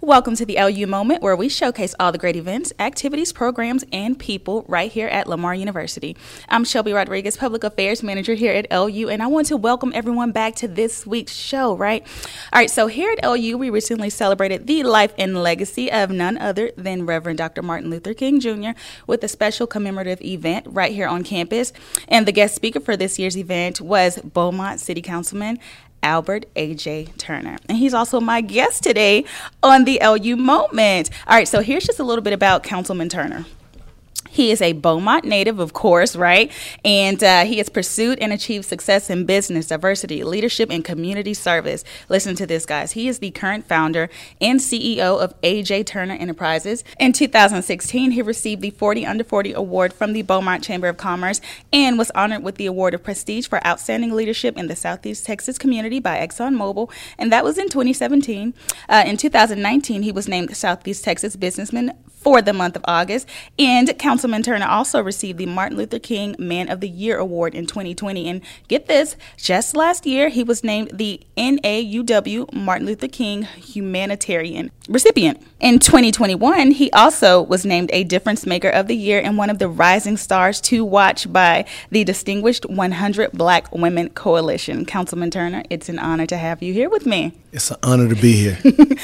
Welcome to the LU Moment, where we showcase all the great events, activities, programs, and people right here at Lamar University. I'm Shelby Rodriguez, Public Affairs Manager here at LU, and I want to welcome everyone back to this week's show, right? All right, so here at LU, we recently celebrated the life and legacy of none other than Reverend Dr. Martin Luther King Jr. with a special commemorative event right here on campus. And the guest speaker for this year's event was Beaumont City Councilman Albert A.J. Turner. And he's also my guest today on the LU Moment. All right, so here's just a little bit about Councilman Turner. He is a Beaumont native, of course, right? And uh, he has pursued and achieved success in business, diversity, leadership, and community service. Listen to this, guys. He is the current founder and CEO of AJ Turner Enterprises. In 2016, he received the 40 Under 40 Award from the Beaumont Chamber of Commerce and was honored with the Award of Prestige for Outstanding Leadership in the Southeast Texas Community by ExxonMobil, and that was in 2017. Uh, in 2019, he was named Southeast Texas Businessman for the month of August, and Councilman Turner also received the Martin Luther King Man of the Year Award in 2020. And get this, just last year, he was named the NAUW Martin Luther King Humanitarian recipient. In 2021, he also was named a Difference Maker of the Year and one of the rising stars to watch by the Distinguished 100 Black Women Coalition. Councilman Turner, it's an honor to have you here with me. It's an honor to be here.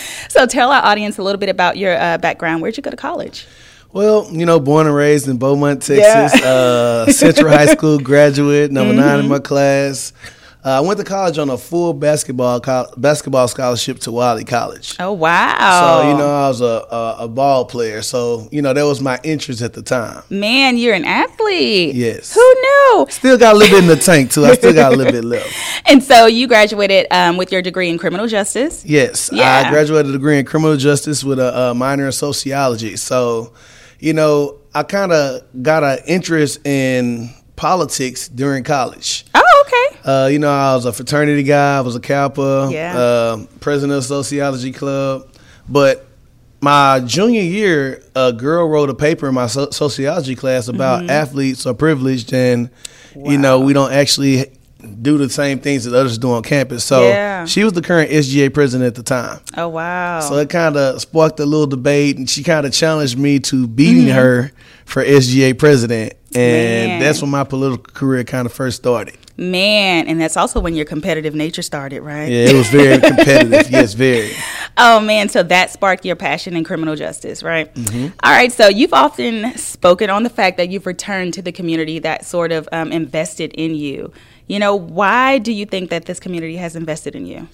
so, tell our audience a little bit about your uh, background. Where'd you go to college? Well, you know, born and raised in Beaumont, Texas. Yeah. uh, Central High School graduate, number mm-hmm. nine in my class. Uh, I went to college on a full basketball co- basketball scholarship to Wiley College. Oh wow! So you know I was a, a, a ball player, so you know that was my interest at the time. Man, you're an athlete. Yes. Who knew? Still got a little bit in the tank too. I still got a little bit left. And so you graduated um, with your degree in criminal justice. Yes, yeah. I graduated a degree in criminal justice with a, a minor in sociology. So, you know, I kind of got an interest in politics during college. Oh, okay. Uh, you know, I was a fraternity guy. I was a Kappa. Yeah. Uh, president of Sociology Club. But my junior year, a girl wrote a paper in my so- sociology class about mm-hmm. athletes are privileged and, wow. you know, we don't actually do the same things that others do on campus. So yeah. she was the current SGA president at the time. Oh wow! So it kind of sparked a little debate, and she kind of challenged me to beating mm-hmm. her for SGA president, and Man. that's when my political career kind of first started. Man, and that's also when your competitive nature started, right? Yeah, it was very competitive. yes, very. Oh man, so that sparked your passion in criminal justice, right? Mm-hmm. All right, so you've often spoken on the fact that you've returned to the community that sort of um, invested in you. You know, why do you think that this community has invested in you?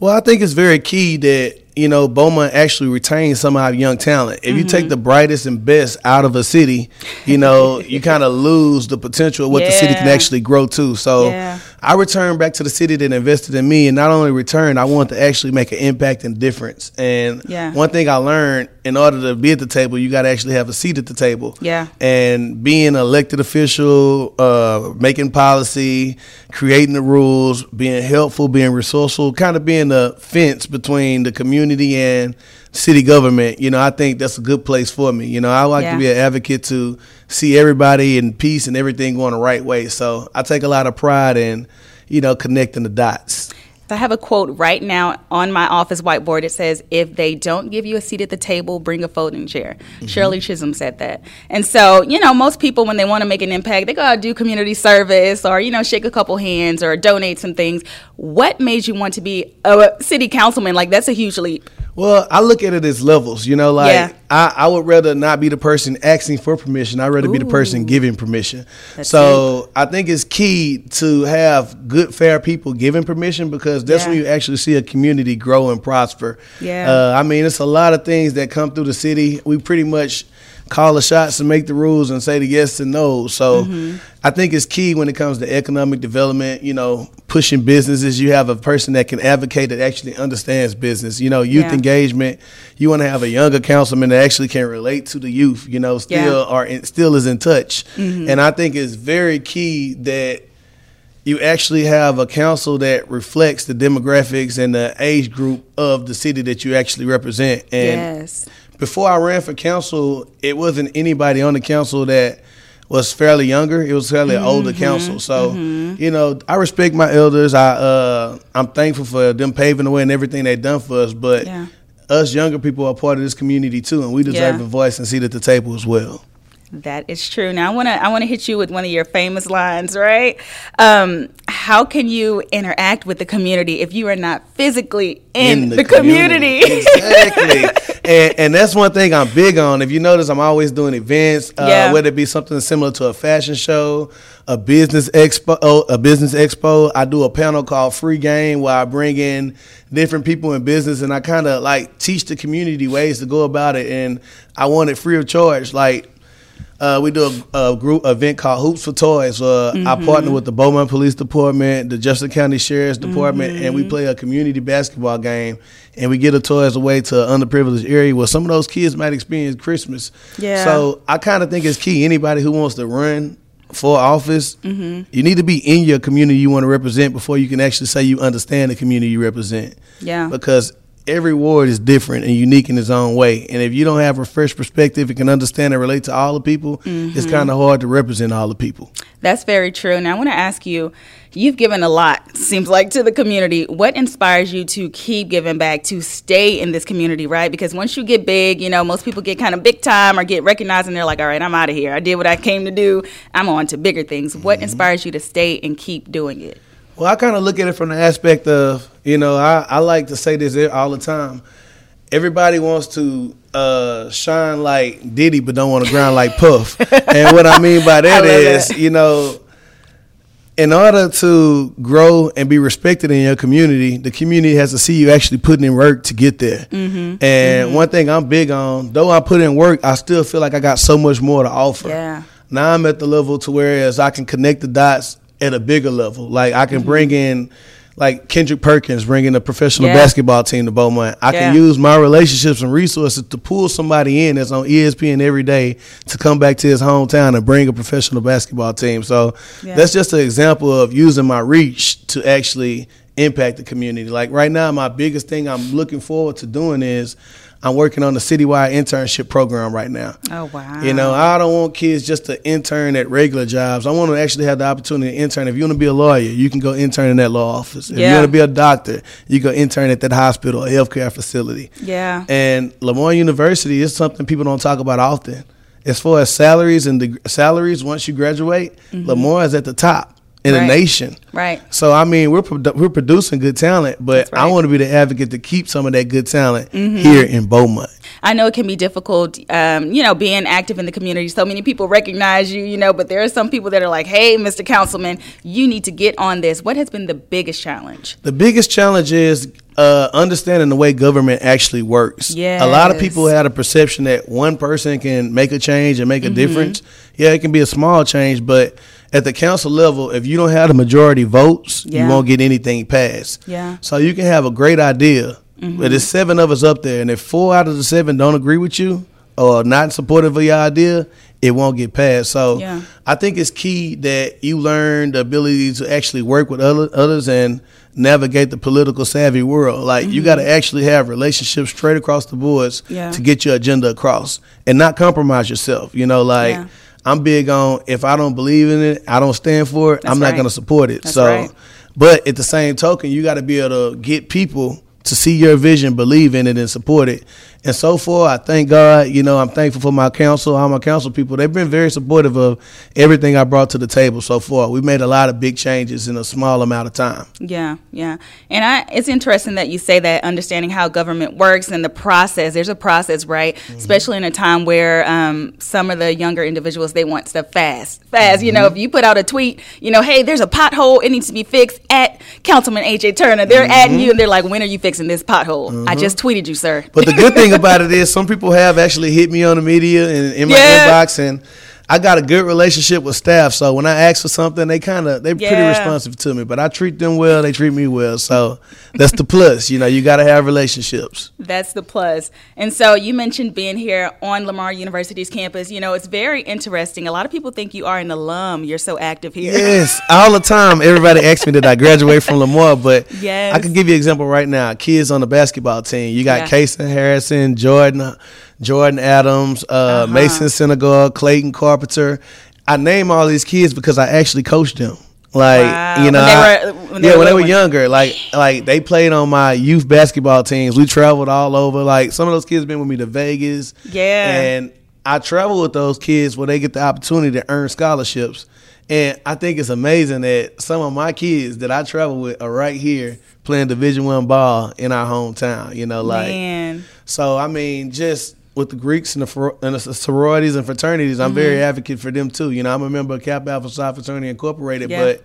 Well, I think it's very key that you know, Beaumont actually retains some of our young talent. If mm-hmm. you take mm-hmm. the brightest and best out of a city, you know, you kind of lose the potential of what yeah. the city can actually grow to. So yeah. I returned back to the city that invested in me, and not only return, I want to actually make an impact and difference. And yeah. one thing I learned, in order to be at the table, you got to actually have a seat at the table. Yeah. And being an elected official, uh, making policy, creating the rules, being helpful, being resourceful, kind of being the fence between the community and city government, you know, I think that's a good place for me. You know, I like yeah. to be an advocate to see everybody in peace and everything going the right way. So I take a lot of pride in, you know, connecting the dots. I have a quote right now on my office whiteboard. It says, "If they don't give you a seat at the table, bring a folding chair." Mm-hmm. Shirley Chisholm said that, and so you know, most people when they want to make an impact, they go out do community service or you know, shake a couple hands or donate some things. What made you want to be a city councilman? Like that's a huge leap. Well, I look at it as levels. You know, like yeah. I, I would rather not be the person asking for permission. I'd rather Ooh. be the person giving permission. That's so deep. I think it's key to have good, fair people giving permission because that's yeah. when you actually see a community grow and prosper. Yeah. Uh, I mean, it's a lot of things that come through the city. We pretty much call the shots and make the rules and say the yes and no. So mm-hmm. I think it's key when it comes to economic development, you know, pushing businesses. You have a person that can advocate that actually understands business. You know, youth yeah. engagement. You want to have a younger councilman that actually can relate to the youth, you know, still yeah. are in, still is in touch. Mm-hmm. And I think it's very key that you actually have a council that reflects the demographics and the age group of the city that you actually represent. And yes before I ran for council, it wasn't anybody on the council that was fairly younger. It was fairly mm-hmm, older council. So, mm-hmm. you know, I respect my elders. I uh, I'm thankful for them paving the way and everything they've done for us. But yeah. Us younger people are part of this community too, and we deserve Yeah. a voice and seat at the table as well. That is true. Now I want to I want to hit you with one of your famous lines, right? Um, how can you interact with the community if you are not physically in, the, community? exactly. and, and that's one thing I'm big on. If you notice, I'm always doing events, uh, Yeah. whether it be something similar to a fashion show, a business expo, oh, a business expo. I do a panel called Free Game where I bring in different people in business and I kind of like teach the community ways to go about it. And I want it free of charge. Like uh, we do a, a group event called Hoops for Toys. Uh, I partner with the Beaumont Police Department, the Jefferson County Sheriff's Department, and we play a community basketball game. And we get the toys away to an underprivileged area where some of those kids might experience Christmas. Yeah. So I kind of think it's key. Anybody who wants to run for office, you need to be in your community you want to represent before you can actually say you understand the community you represent Yeah. because every ward is different and unique in its own way. And if you don't have a fresh perspective and can understand and relate to all the people, it's mm-hmm. kind of hard to represent all the people. That's very true. Now I want to ask you, you've given a lot, seems like, to the community. What inspires you to keep giving back, to stay in this community, right? Because once you get big, you know, most people get kind of big time or get recognized and they're like, all right, I'm out of here. I did what I came to do. I'm on to bigger things. What mm-hmm. inspires you to stay and keep doing it? Well, I kind of look at it from the aspect of, you know, I, I like to say this all the time. Everybody wants to uh, shine like Diddy, but don't want to grind like Puff. and what I mean by that is, that. you know, in order to grow and be respected in your community, the community has to see you actually putting in work to get there. Mm-hmm. And one thing I'm big on, though I put in work, I still feel like I got so much more to offer. Yeah. Now I'm at the level to where as I can connect the dots at a bigger level. Like I Mm-hmm. can bring in like Kendrick Perkins bringing a professional Yeah. basketball team to Beaumont. I Yeah. can use my relationships and resources to pull somebody in that's on ESPN every day to come back to his hometown and bring a professional basketball team. So Yeah. that's just an example of using my reach to actually impact the community. Like right now, my biggest thing I'm looking forward to doing is I'm working on the citywide internship program right now. Oh, wow. You know, I don't want kids just to intern at regular jobs. I want to actually have the opportunity to intern. If you want to be a lawyer, you can go intern in that law office. If you want to be a doctor, you go intern at that hospital or healthcare facility. Yeah. And Lamar University is something people don't talk about often. As far as salaries and the salaries, once you graduate, mm-hmm. Lamar is at the top in Mm-hmm. Right. the nation. Right. So I mean, we're produ- we're producing good talent, but right. Mm-hmm. I want to be the advocate to keep some of that good talent here in Beaumont. I know it can be difficult, um, you know, being active in the community. So many people recognize you, you know, but there are some people that are like, hey, Mr. Councilman, you need to get on this. What has been the biggest challenge? The biggest challenge is uh, understanding the way government actually works. Yeah, A lot of people had a perception that one person can make a change and make a Mm-hmm. difference. Yeah, it can be a small change, but at the council level, if you don't have the majority votes, Yeah. you won't get anything passed. Yeah. Mm-hmm. So you can have a great idea, but there's seven of us up there, and if four out of the seven don't agree with you or not supportive of your idea, it won't get passed. So Yeah. I think it's key that you learn the ability to actually work with other, others and navigate the political savvy world. Like you got to actually have relationships straight across the boards Mm-hmm. Yeah. to get your agenda across and not compromise yourself. You know, like Yeah. I'm big on if I don't believe in it, I don't stand for it. That's I'm not right. going to support it. That's so, right. but at the same token, you got to be able to get people to see your vision, believe in it, and support it. And so far, I thank God. You know, I'm thankful for my council, all my council people. They've been very supportive of everything I brought to the table so far. We've made a lot of big changes in a small amount of time. Yeah, yeah. And I it's interesting that you say that understanding how government works and the process. There's a process, right? Mm-hmm. Especially in a time where um, some of the younger individuals they want stuff fast. Fast. You know, mm-hmm. if you put out a tweet, you know, hey, there's a pothole, it needs to be fixed at Councilman AJ Turner. They're adding mm-hmm. you and they're like, When are you fixing this pothole? I just tweeted you, sir. But the good thing about it is, some people have actually hit me on the media and in my Yeah. inbox, and I got a good relationship with staff. So when I ask for something, they kind of they're pretty responsive to me. But I treat them well; they treat me well. So that's the plus. You know, you got to have relationships. That's the plus. And so you mentioned being here on Lamar University's campus. You know, it's very interesting. A lot of people think you are an alum. You're so active here. Yes, all the time. Everybody asks me did I graduate from Lamar, but Yes. I can give you an example right now. Kids on the basketball team. You got Yeah. Harrison, Jordan, Jordan Adams, uh, Uh-huh. Mason Senegal, Clayton Carpenter. I name all these kids because I actually coached them. Like Wow. you know, When they were- when they yeah, were when they were younger, like like they played on my youth basketball teams. We traveled all over. Like some of those kids been with me to Vegas. Yeah. and I travel with those kids where they get the opportunity to earn scholarships. And I think it's amazing that some of my kids that I travel with are right here playing Division One ball in our hometown. You know, like Man. so. I mean, just with the Greeks and the, and the sororities and fraternities, I'm Mm-hmm. very advocate for them too. You know, I'm a member of Kappa Alpha Psi Fraternity Incorporated, Yeah. but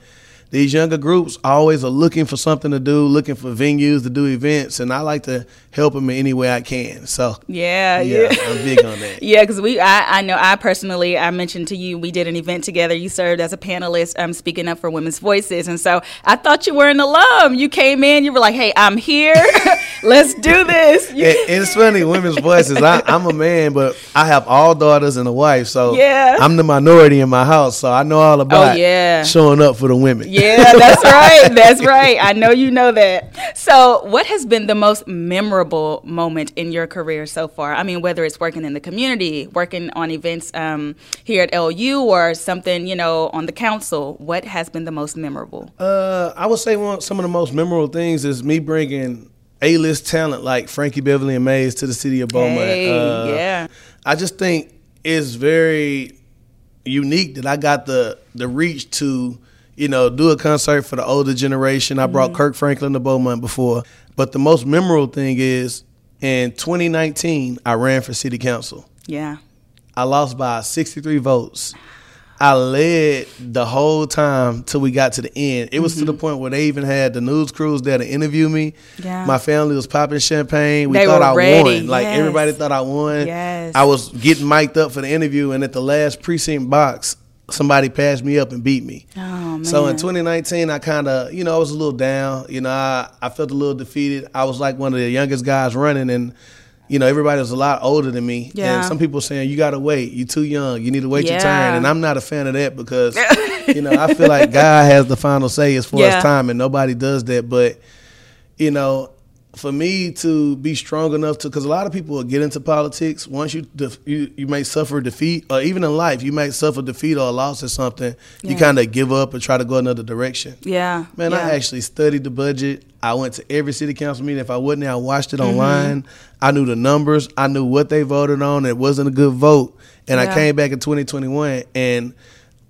these younger groups always are looking for something to do, looking for venues to do events, and I like to help them in any way I can. So Yeah, yeah, yeah. I'm big on that. Yeah, because we, I, I know, I personally, I mentioned to you, we did an event together. You served as a panelist, um, speaking up for women's voices, and so I thought you were an alum. You came in, you were like, "Hey, I'm here. Let's do this." You- and it's funny, women's voices. I, I'm a man, but I have all daughters and a wife, so Yeah. I'm the minority in my house. So I know all about Oh, yeah. showing up for the women. Yeah, that's right. That's right. I know you know that. So, what has been the most memorable moment in your career so far? I mean, whether it's working in the community, working on events um, here at LU, or something, you know, on the council, what has been the most memorable? Uh, I would say one some of the most memorable things is me bringing A-list talent like Frankie Beverly and Maze to the city of Beaumont. Hey, Uh, yeah. I just think it's very unique that I got the the reach to, you know, do a concert for the older generation. I brought mm-hmm. Kirk Franklin to Beaumont before, but the most memorable thing is in 2019 I ran for city council. Yeah. I lost by 63 votes. I led the whole time till we got to the end. It was to the mm-hmm. point where they even had the news crews there to interview me. Yeah. My family was popping champagne. We They thought were I ready, won. Like yes. everybody thought I won. Yes. I was getting mic'd up for the interview, and at the last precinct box, somebody passed me up and beat me. Oh, man. So in 2019, I kind of, you know, I was a little down. You know, I, I felt a little defeated. I was like one of the youngest guys running, and you know, everybody was a lot older than me. Yeah. And some people saying you gotta wait. You're too young. You need to wait your Yeah. turn. And I'm not a fan of that because, you know, I feel like God has the final say as far Yeah. as time, and nobody does that. But you know, for me to be strong enough to, because a lot of people will get into politics. Once you, def, you you may suffer defeat, or even in life, you might suffer defeat or a loss or something. You kind of give up and try to go another direction. Yeah. Man, yeah. I actually studied the budget. I went to every city council meeting. If I wasn't I watched it mm-hmm. online. I knew the numbers. I knew what they voted on. It wasn't a good vote. And Yeah. I came back in 2021 and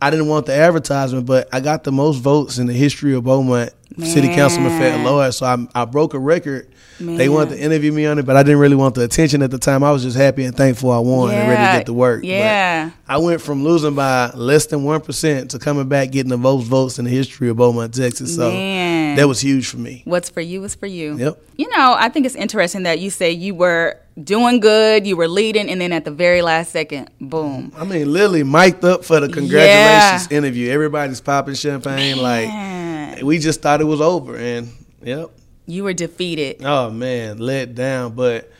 I didn't want the advertisement, but I got the most votes in the history of Beaumont City Councilman Fat Man. Lloyd. So I, I broke a record. They Man. wanted to interview me on it, but I didn't really want the attention at the time. I was just happy and thankful I won and ready to get to work. But Yeah. I went from losing by less than one percent to coming back getting the most votes in the history of Beaumont, Texas. So Man. that was huge for me. What's for you is for you. Yep. You know, I think it's interesting that you say you were doing good, you were leading, and then at the very last second, boom. I mean, literally mic'd up for the congratulations interview. Everybody's popping champagne. Man. Like we just thought it was over, and yep. You were defeated. Oh man, let down. But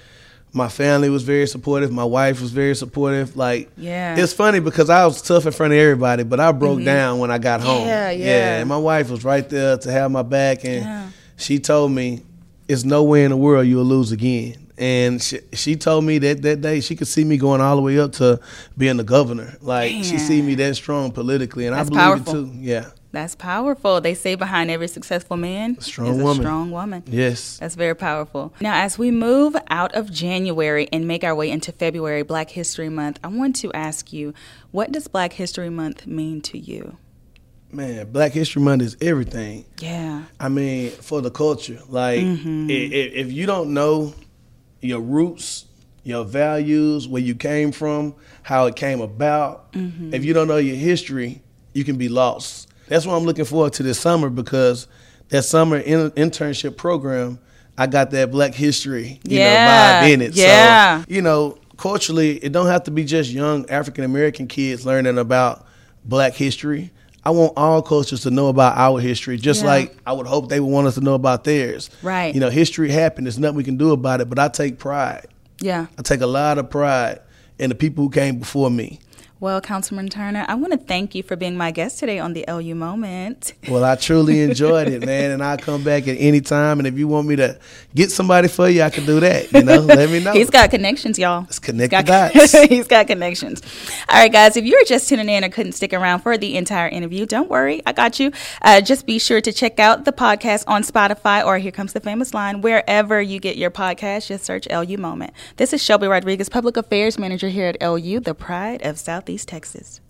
my family was very supportive. My wife was very supportive. Like, Yeah. it's funny because I was tough in front of everybody, but I broke down when I got home. Mm-hmm. Yeah, yeah. And my wife was right there to have my back, and Yeah. she told me, "It's no way in the world you'll lose again." And she, she told me that that day she could see me going all the way up to being the governor. Like she see me that strong politically, and That's I believe powerful. it too. Yeah. That's powerful. They say behind every successful man Strong is woman. a strong woman. Yes. That's very powerful. Now, as we move out of January and make our way into February, Black History Month, I want to ask you, what does Black History Month mean to you? Man, Black History Month is everything. Yeah. I mean, for the culture. Like, Mm-hmm. i- i- if you don't know your roots, your values, where you came from, how it came about, Mm-hmm. if you don't know your history, you can be lost. That's why I'm looking forward to this summer because that summer in- internship program, I got that Black history, you Yeah, know, vibe in it. yeah. So, you know, culturally, it don't have to be just young African American kids learning about Black history. I want all cultures to know about our history, just Yeah. like I would hope they would want us to know about theirs. Right. You know, history happened. There's nothing we can do about it. But I take pride. Yeah. I take a lot of pride in the people who came before me. Well, Councilman Turner, I want to thank you for being my guest today on the LU Moment. Well, I truly enjoyed it, man, and I'll come back at any time. And if you want me to get somebody for you, I can do that. You know, let me know. He's got connections, y'all. Let's connect got, the dots. He's got connections. All right, guys, if you were just tuning in or couldn't stick around for the entire interview, don't worry, I got you. Uh, just be sure to check out the podcast on Spotify or Here Comes the Famous Line, wherever you get your podcast. Just search LU Moment. This is Shelby Rodriguez, Public Affairs Manager here at LU, the pride of Southeast Texas.